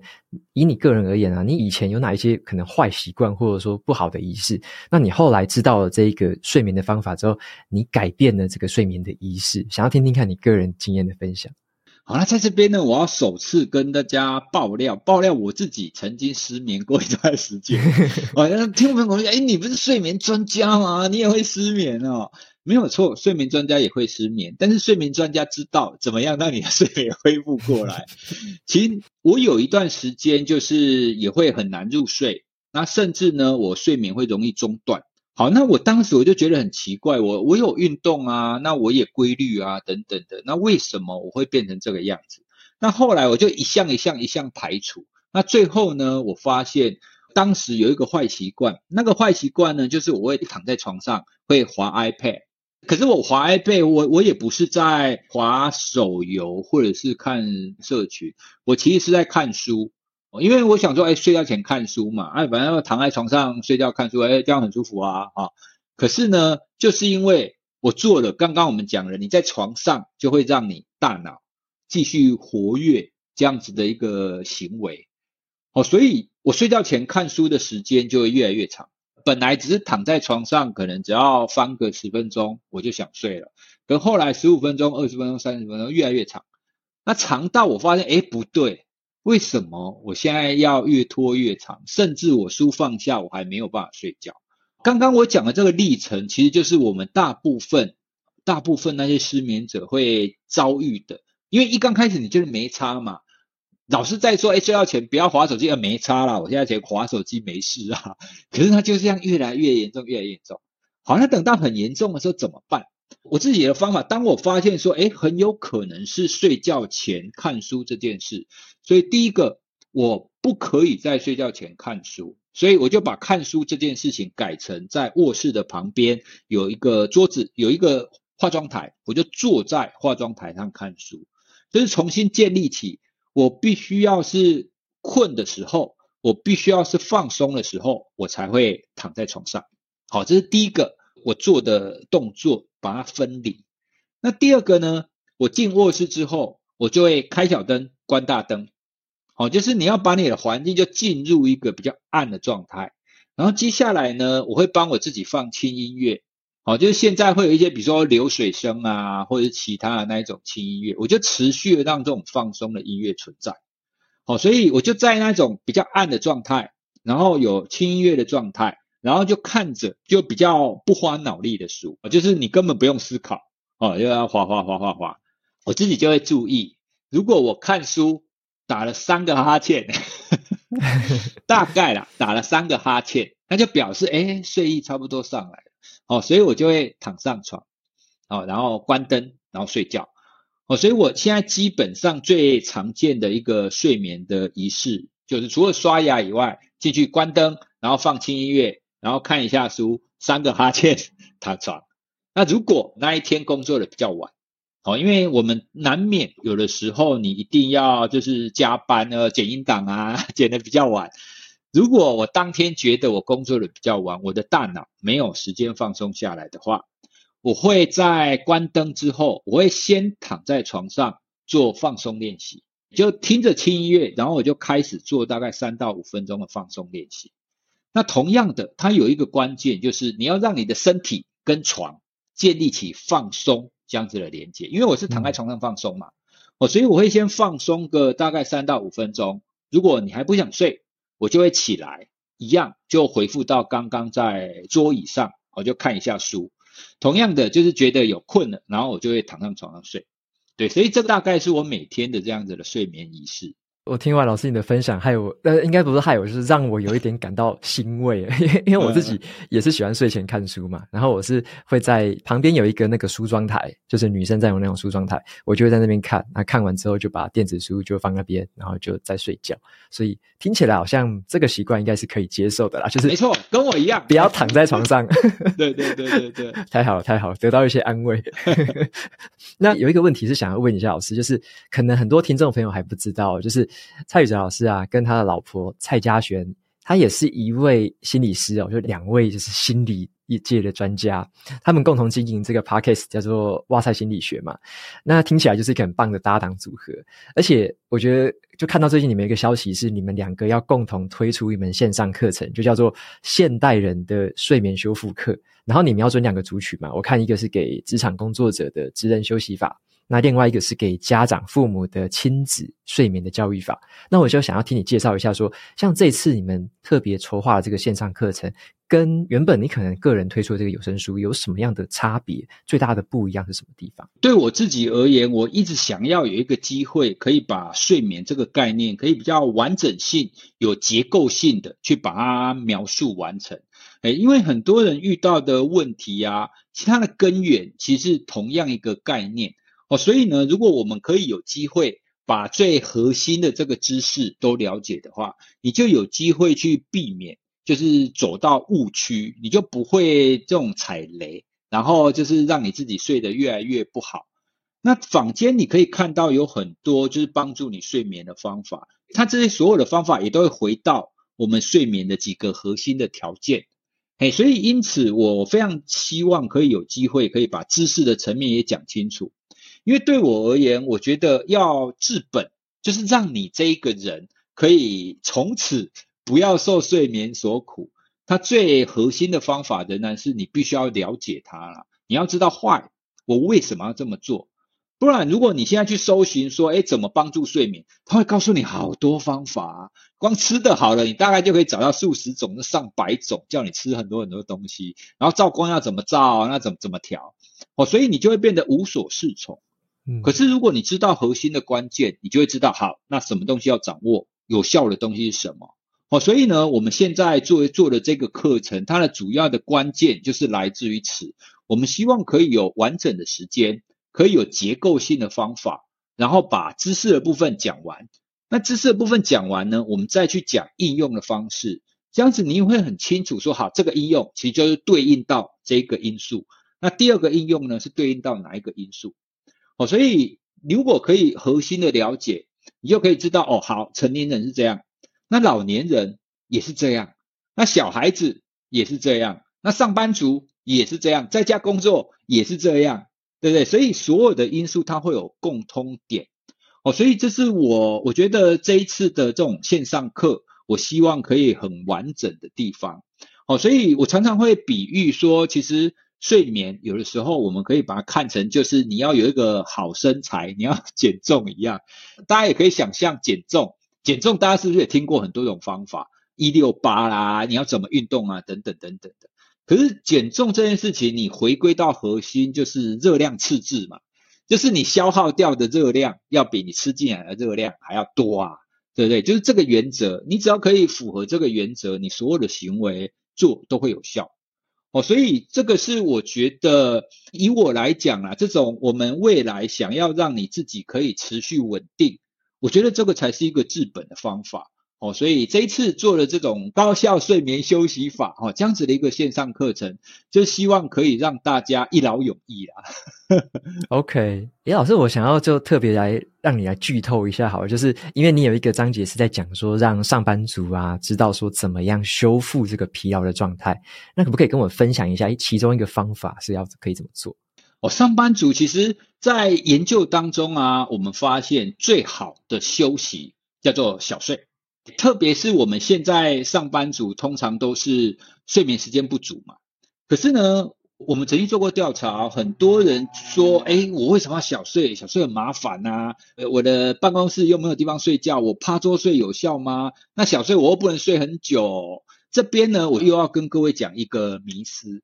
以你个人而言啊，你以前有哪一些可能坏习惯或者说不好的仪式？那你后来知道了这一个睡眠的方法之后，你改变了这个睡眠的仪式，想要听听看你个人经验的分享。好，那在这边呢，我要首次跟大家爆料，爆料我自己曾经失眠过一段时间。[LAUGHS] 好像听众朋友说，哎，你不是睡眠专家吗？你也会失眠哦？没有错，睡眠专家也会失眠，但是睡眠专家知道怎么样让你的睡眠恢复过来。[LAUGHS] 其实我有一段时间就是也会很难入睡，那甚至呢，我睡眠会容易中断。好，那我当时我就觉得很奇怪，我我有运动啊，那我也规律啊，等等的，那为什么我会变成这个样子？那后来我就一项一项一项排除，那最后呢，我发现当时有一个坏习惯，那个坏习惯呢，就是我会躺在床上会滑 iPad，可是我滑 iPad，我我也不是在滑手游或者是看社群，我其实是在看书。因为我想说，哎，睡觉前看书嘛，哎，反正躺在床上睡觉看书，哎，这样很舒服啊，啊。可是呢，就是因为我做了刚刚我们讲了，你在床上就会让你大脑继续活跃这样子的一个行为，哦，所以我睡觉前看书的时间就会越来越长。本来只是躺在床上，可能只要翻个十分钟我就想睡了，可后来十五分钟、二十分钟、三十分钟越来越长，那长到我发现，哎，不对。为什么我现在要越拖越长？甚至我书放下，我还没有办法睡觉。刚刚我讲的这个历程，其实就是我们大部分、大部分那些失眠者会遭遇的。因为一刚开始你就是没差嘛，老师在说：“哎，睡觉前不要划手机。”呃，没差啦，我现在前滑手机没事啊。可是它就这样越来越严重，越来越严重。好，那等到很严重的时候怎么办？我自己的方法，当我发现说，诶，很有可能是睡觉前看书这件事，所以第一个，我不可以在睡觉前看书，所以我就把看书这件事情改成在卧室的旁边有一个桌子，有一个化妆台，我就坐在化妆台上看书，就是重新建立起我必须要是困的时候，我必须要是放松的时候，我才会躺在床上。好，这是第一个。我做的动作把它分离。那第二个呢？我进卧室之后，我就会开小灯，关大灯。好，就是你要把你的环境就进入一个比较暗的状态。然后接下来呢，我会帮我自己放轻音乐。好，就是现在会有一些，比如说流水声啊，或者是其他的那一种轻音乐，我就持续的让这种放松的音乐存在。好，所以我就在那种比较暗的状态，然后有轻音乐的状态。然后就看着，就比较不花脑力的书，就是你根本不用思考，哦，又要滑滑滑滑滑。我自己就会注意，如果我看书打了三个哈欠，[LAUGHS] 大概啦，打了三个哈欠，那就表示诶睡意差不多上来了，哦，所以我就会躺上床，哦，然后关灯，然后睡觉，哦，所以我现在基本上最常见的一个睡眠的仪式，就是除了刷牙以外，进去关灯，然后放轻音乐。然后看一下书，三个哈欠，躺床。那如果那一天工作的比较晚，哦，因为我们难免有的时候你一定要就是加班呢，剪音档啊，[LAUGHS] 剪得比较晚。如果我当天觉得我工作的比较晚，我的大脑没有时间放松下来的话，我会在关灯之后，我会先躺在床上做放松练习，就听着轻音乐，然后我就开始做大概三到五分钟的放松练习。那同样的，它有一个关键，就是你要让你的身体跟床建立起放松这样子的连接。因为我是躺在床上放松嘛，哦，所以我会先放松个大概三到五分钟。如果你还不想睡，我就会起来，一样就回复到刚刚在桌椅上，我就看一下书。同样的，就是觉得有困了，然后我就会躺上床上睡。对，所以这大概是我每天的这样子的睡眠仪式。我听完老师你的分享，害我呃，应该不是害我，就是让我有一点感到欣慰，因 [LAUGHS] 为因为我自己也是喜欢睡前看书嘛，然后我是会在旁边有一个那个梳妆台，就是女生在用那种梳妆台，我就会在那边看，那看完之后就把电子书就放那边，然后就在睡觉，所以听起来好像这个习惯应该是可以接受的啦，就是没错，跟我一样，不要躺在床上，对对对对对，[LAUGHS] 太好了太好了，得到一些安慰。[LAUGHS] 那有一个问题是想要问一下老师，就是可能很多听众朋友还不知道，就是。蔡宇哲老师啊，跟他的老婆蔡嘉璇，他也是一位心理师哦，就两位就是心理界的专家，他们共同经营这个 podcast 叫做“哇塞心理学”嘛。那听起来就是一个很棒的搭档组合，而且我觉得，就看到最近你们一个消息是，你们两个要共同推出一门线上课程，就叫做“现代人的睡眠修复课”。然后你瞄准两个族群嘛，我看一个是给职场工作者的职人休息法。那另外一个是给家长、父母的亲子睡眠的教育法。那我就想要听你介绍一下说，像这次你们特别筹划的这个线上课程，跟原本你可能个人推出的这个有声书有什么样的差别？最大的不一样是什么地方？对我自己而言，我一直想要有一个机会，可以把睡眠这个概念，可以比较完整性、有结构性的去把它描述完成。诶，因为很多人遇到的问题啊，其他的根源其实同样一个概念。哦，所以呢，如果我们可以有机会把最核心的这个知识都了解的话，你就有机会去避免，就是走到误区，你就不会这种踩雷，然后就是让你自己睡得越来越不好。那坊间你可以看到有很多就是帮助你睡眠的方法，它这些所有的方法也都会回到我们睡眠的几个核心的条件。嘿，所以因此我非常希望可以有机会可以把知识的层面也讲清楚。因为对我而言，我觉得要治本，就是让你这一个人可以从此不要受睡眠所苦。它最核心的方法仍然是你必须要了解它了。你要知道坏我为什么要这么做？不然，如果你现在去搜寻说，哎，怎么帮助睡眠，他会告诉你好多方法。光吃的好了，你大概就可以找到数十种、上百种，叫你吃很多很多东西。然后照光要怎么照，那怎么怎么调？哦，所以你就会变得无所适从。可是，如果你知道核心的关键，你就会知道，好，那什么东西要掌握，有效的东西是什么？哦，所以呢，我们现在做做的这个课程，它的主要的关键就是来自于此。我们希望可以有完整的时间，可以有结构性的方法，然后把知识的部分讲完。那知识的部分讲完呢，我们再去讲应用的方式，这样子你会很清楚说，好，这个应用其实就是对应到这个因素。那第二个应用呢，是对应到哪一个因素？哦，所以如果可以核心的了解，你就可以知道哦，好，成年人是这样，那老年人也是这样，那小孩子也是这样，那上班族也是这样，在家工作也是这样，对不对？所以所有的因素它会有共通点。哦，所以这是我我觉得这一次的这种线上课，我希望可以很完整的地方。哦，所以我常常会比喻说，其实。睡眠有的时候我们可以把它看成就是你要有一个好身材，你要减重一样。[LAUGHS] 大家也可以想象减重，减重大家是不是也听过很多种方法？一六八啦，你要怎么运动啊？等等等等的。可是减重这件事情，你回归到核心就是热量赤字嘛，就是你消耗掉的热量要比你吃进来的热量还要多啊，对不对？就是这个原则，你只要可以符合这个原则，你所有的行为做都会有效。哦，所以这个是我觉得，以我来讲啊，这种我们未来想要让你自己可以持续稳定，我觉得这个才是一个治本的方法。哦，所以这一次做了这种高效睡眠休息法，哦，这样子的一个线上课程，就希望可以让大家一劳永逸啦。OK，李老师，我想要就特别来让你来剧透一下，好了，就是因为你有一个章节是在讲说，让上班族啊知道说怎么样修复这个疲劳的状态，那可不可以跟我分享一下，其中一个方法是要可以怎么做？哦，上班族其实在研究当中啊，我们发现最好的休息叫做小睡。特别是我们现在上班族，通常都是睡眠时间不足嘛。可是呢，我们曾经做过调查，很多人说：“哎，我为什么要小睡？小睡很麻烦啊！我的办公室又没有地方睡觉，我趴桌睡有效吗？那小睡我又不能睡很久。”这边呢，我又要跟各位讲一个迷思。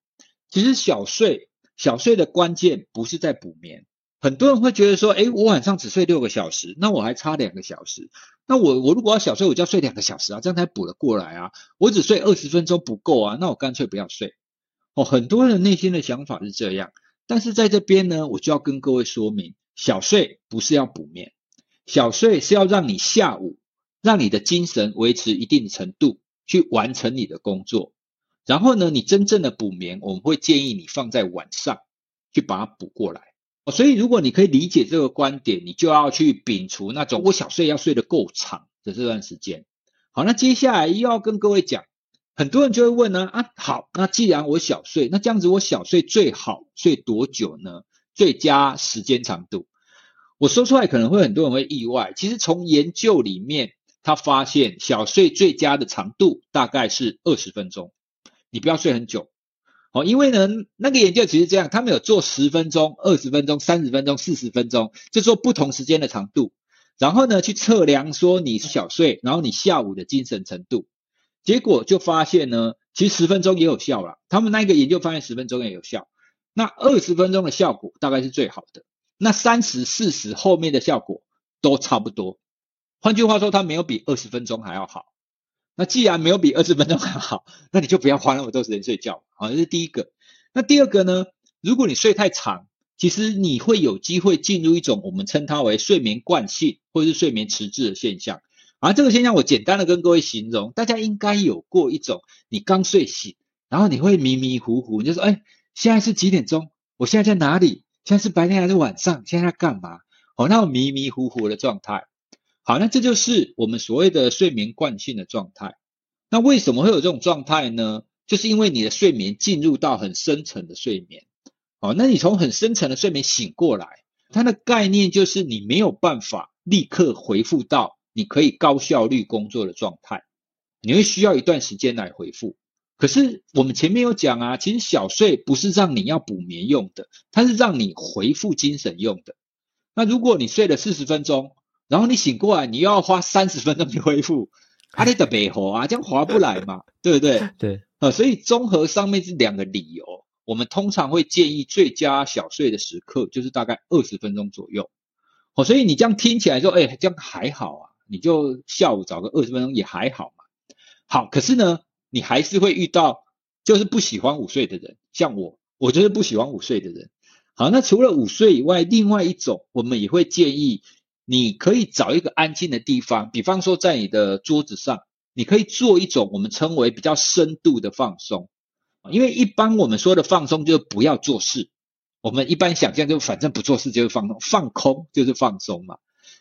其实小睡，小睡的关键不是在补眠。很多人会觉得说：“哎，我晚上只睡六个小时，那我还差两个小时。那我我如果要小睡，我就要睡两个小时啊，这样才补得过来啊。我只睡二十分钟不够啊，那我干脆不要睡。”哦，很多人内心的想法是这样。但是在这边呢，我就要跟各位说明，小睡不是要补眠，小睡是要让你下午让你的精神维持一定程度，去完成你的工作。然后呢，你真正的补眠，我们会建议你放在晚上去把它补过来。所以，如果你可以理解这个观点，你就要去摒除那种我小睡要睡得够长的这段时间。好，那接下来又要跟各位讲，很多人就会问呢，啊，好，那既然我小睡，那这样子我小睡最好睡多久呢？最佳时间长度，我说出来可能会很多人会意外。其实从研究里面，他发现小睡最佳的长度大概是二十分钟，你不要睡很久。哦，因为呢，那个研究其实这样，他们有做十分钟、二十分钟、三十分钟、四十分钟，就做不同时间的长度，然后呢，去测量说你是小睡，然后你下午的精神程度，结果就发现呢，其实十分钟也有效啦。他们那个研究发现十分钟也有效，那二十分钟的效果大概是最好的，那三十、四十后面的效果都差不多。换句话说，它没有比二十分钟还要好。那既然没有比二十分钟还好，那你就不要花那么多时间睡觉。好，这是第一个。那第二个呢？如果你睡太长，其实你会有机会进入一种我们称它为睡眠惯性或者是睡眠迟滞的现象。而这个现象我简单的跟各位形容，大家应该有过一种，你刚睡醒，然后你会迷迷糊糊，你就说，哎，现在是几点钟？我现在在哪里？现在是白天还是晚上？现在在干嘛？哦，那种迷迷糊糊的状态。好，那这就是我们所谓的睡眠惯性的状态。那为什么会有这种状态呢？就是因为你的睡眠进入到很深层的睡眠。好，那你从很深层的睡眠醒过来，它的概念就是你没有办法立刻回复到你可以高效率工作的状态，你会需要一段时间来回复。可是我们前面有讲啊，其实小睡不是让你要补眠用的，它是让你恢复精神用的。那如果你睡了四十分钟，然后你醒过来，你又要花三十分钟去恢复，[LAUGHS] 啊，你得白活啊，这样划不来嘛，[LAUGHS] 对不对？对，呃，所以综合上面这两个理由，我们通常会建议最佳小睡的时刻就是大概二十分钟左右。哦，所以你这样听起来说，哎，这样还好啊，你就下午找个二十分钟也还好嘛。好，可是呢，你还是会遇到就是不喜欢午睡的人，像我，我就是不喜欢午睡的人。好，那除了午睡以外，另外一种我们也会建议。你可以找一个安静的地方，比方说在你的桌子上，你可以做一种我们称为比较深度的放松。因为一般我们说的放松就是不要做事，我们一般想象就反正不做事就是放松，放空就是放松嘛。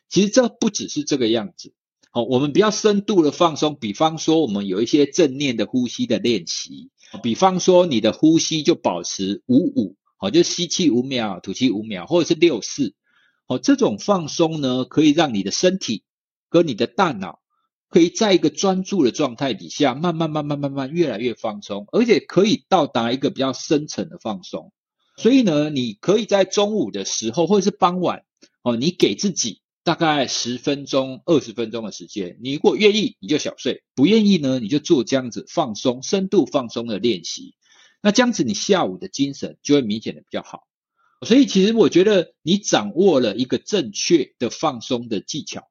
其实这不只是这个样子。好，我们比较深度的放松，比方说我们有一些正念的呼吸的练习，比方说你的呼吸就保持五五，好，就吸气五秒，吐气五秒，或者是六四。哦，这种放松呢，可以让你的身体跟你的大脑，可以在一个专注的状态底下，慢慢、慢慢、慢慢越来越放松，而且可以到达一个比较深层的放松。所以呢，你可以在中午的时候或者是傍晚，哦，你给自己大概十分钟、二十分钟的时间。你如果愿意，你就小睡；不愿意呢，你就做这样子放松、深度放松的练习。那这样子，你下午的精神就会明显的比较好。所以，其实我觉得你掌握了一个正确的放松的技巧，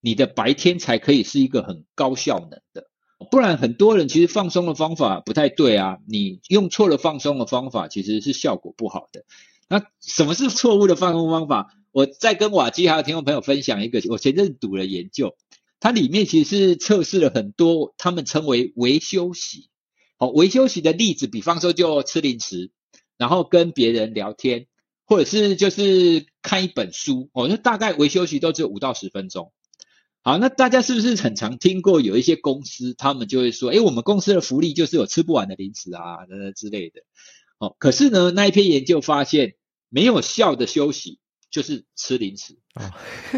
你的白天才可以是一个很高效能的。不然，很多人其实放松的方法不太对啊。你用错了放松的方法，其实是效果不好的。那什么是错误的放松方法？我再跟瓦基还有听众朋友分享一个，我前阵子读了研究，它里面其实是测试了很多他们称为微休息。好，微休息的例子，比方说就吃零食，然后跟别人聊天。或者是就是看一本书哦，那大概微休息都只有五到十分钟。好，那大家是不是很常听过有一些公司，他们就会说，诶，我们公司的福利就是有吃不完的零食啊，之类的。哦，可是呢，那一篇研究发现，没有效的休息就是吃零食。哦，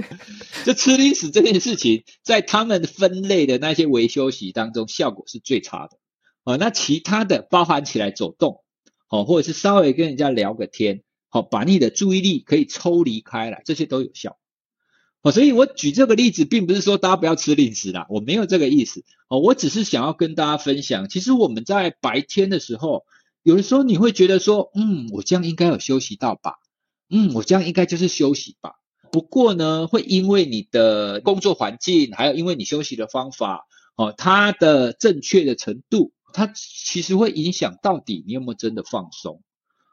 [LAUGHS] 就吃零食这件事情，在他们分类的那些维修息当中，效果是最差的。哦，那其他的包含起来走动，哦，或者是稍微跟人家聊个天，好，把你的注意力可以抽离开来，这些都有效。好，所以我举这个例子，并不是说大家不要吃零食啦，我没有这个意思。哦，我只是想要跟大家分享，其实我们在白天的时候，有的时候你会觉得说，嗯，我这样应该有休息到吧？嗯，我这样应该就是休息吧。不过呢，会因为你的工作环境，还有因为你休息的方法，哦，它的正确的程度。它其实会影响到底你有没有真的放松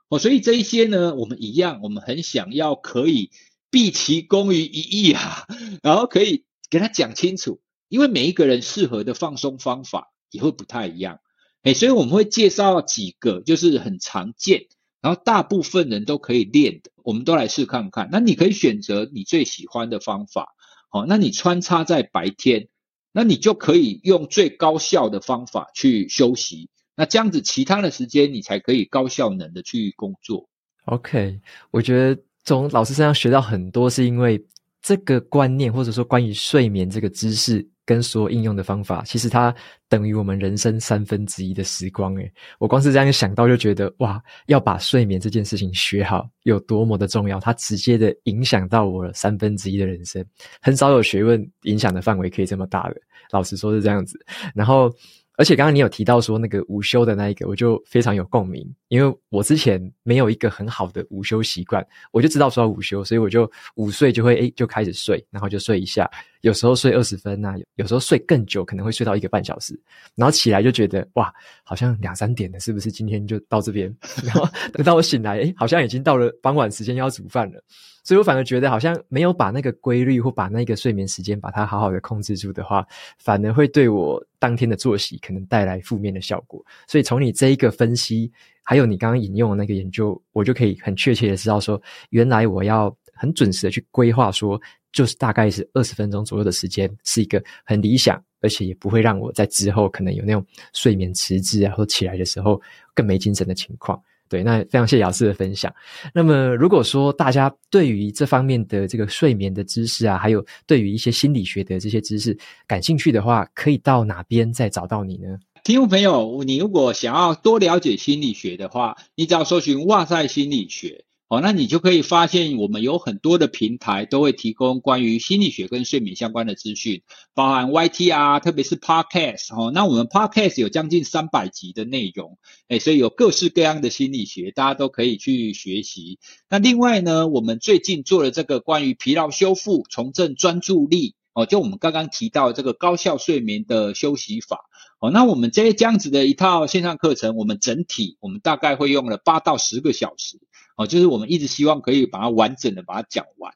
哦，所以这一些呢，我们一样，我们很想要可以毕其功于一役啊，然后可以给他讲清楚，因为每一个人适合的放松方法也会不太一样，哎，所以我们会介绍几个就是很常见，然后大部分人都可以练的，我们都来试看看。那你可以选择你最喜欢的方法，好，那你穿插在白天。那你就可以用最高效的方法去休息，那这样子其他的时间你才可以高效能的去工作。OK，我觉得从老师身上学到很多，是因为这个观念或者说关于睡眠这个知识。跟所有应用的方法，其实它等于我们人生三分之一的时光。诶，我光是这样想到就觉得，哇，要把睡眠这件事情学好有多么的重要，它直接的影响到我三分之一的人生。很少有学问影响的范围可以这么大的，老实说是这样子。然后。而且刚刚你有提到说那个午休的那一个，我就非常有共鸣，因为我之前没有一个很好的午休习惯，我就知道说要午休，所以我就午睡就会诶就开始睡，然后就睡一下，有时候睡二十分啊，有时候睡更久，可能会睡到一个半小时，然后起来就觉得哇，好像两三点了，是不是今天就到这边？[LAUGHS] 然后 [LAUGHS] 等到我醒来，诶好像已经到了傍晚时间要煮饭了。所以我反而觉得，好像没有把那个规律或把那个睡眠时间把它好好的控制住的话，反而会对我当天的作息可能带来负面的效果。所以从你这一个分析，还有你刚刚引用的那个研究，我就可以很确切的知道说，原来我要很准时的去规划，说就是大概是二十分钟左右的时间，是一个很理想，而且也不会让我在之后可能有那种睡眠迟滞啊，或起来的时候更没精神的情况。对，那非常谢谢老师的分享。那么，如果说大家对于这方面的这个睡眠的知识啊，还有对于一些心理学的这些知识感兴趣的话，可以到哪边再找到你呢？听众朋友，你如果想要多了解心理学的话，你只要搜寻“哇塞心理学”。哦，那你就可以发现，我们有很多的平台都会提供关于心理学跟睡眠相关的资讯，包含 YT 啊，特别是 Podcast 哦。那我们 Podcast 有将近三百集的内容，哎，所以有各式各样的心理学，大家都可以去学习。那另外呢，我们最近做了这个关于疲劳修复、重振专注力，哦，就我们刚刚提到这个高效睡眠的休息法。哦，那我们这这样子的一套线上课程，我们整体我们大概会用了八到十个小时。哦，就是我们一直希望可以把它完整的把它讲完，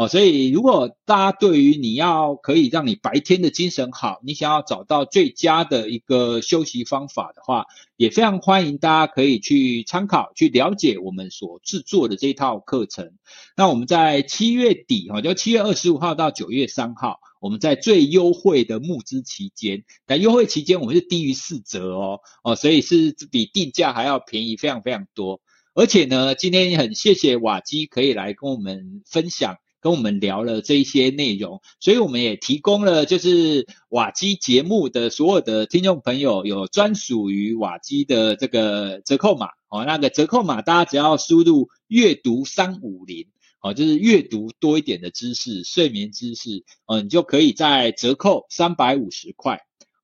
哦，所以如果大家对于你要可以让你白天的精神好，你想要找到最佳的一个休息方法的话，也非常欢迎大家可以去参考、去了解我们所制作的这套课程。那我们在七月底，哈，就七月二十五号到九月三号，我们在最优惠的募资期间，但优惠期间我们是低于四折哦，哦，所以是比定价还要便宜，非常非常多。而且呢，今天也很谢谢瓦基可以来跟我们分享，跟我们聊了这一些内容，所以我们也提供了就是瓦基节目的所有的听众朋友有专属于瓦基的这个折扣码。哦，那个折扣码大家只要输入阅读三五零。哦，就是阅读多一点的知识，睡眠知识。哦，你就可以在折扣三百五十块。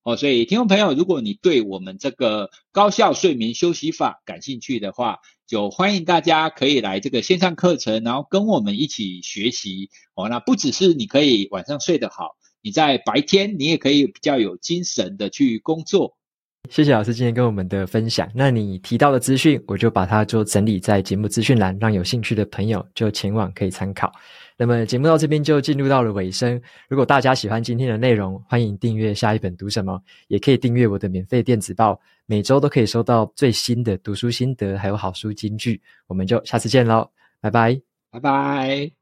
哦，所以听众朋友，如果你对我们这个高效睡眠休息法感兴趣的话，就欢迎大家可以来这个线上课程，然后跟我们一起学习。哦，那不只是你可以晚上睡得好，你在白天你也可以比较有精神的去工作。谢谢老师今天跟我们的分享。那你提到的资讯，我就把它就整理在节目资讯栏，让有兴趣的朋友就前往可以参考。那么节目到这边就进入到了尾声。如果大家喜欢今天的内容，欢迎订阅下一本读什么，也可以订阅我的免费电子报，每周都可以收到最新的读书心得，还有好书金句。我们就下次见喽，拜拜，拜拜。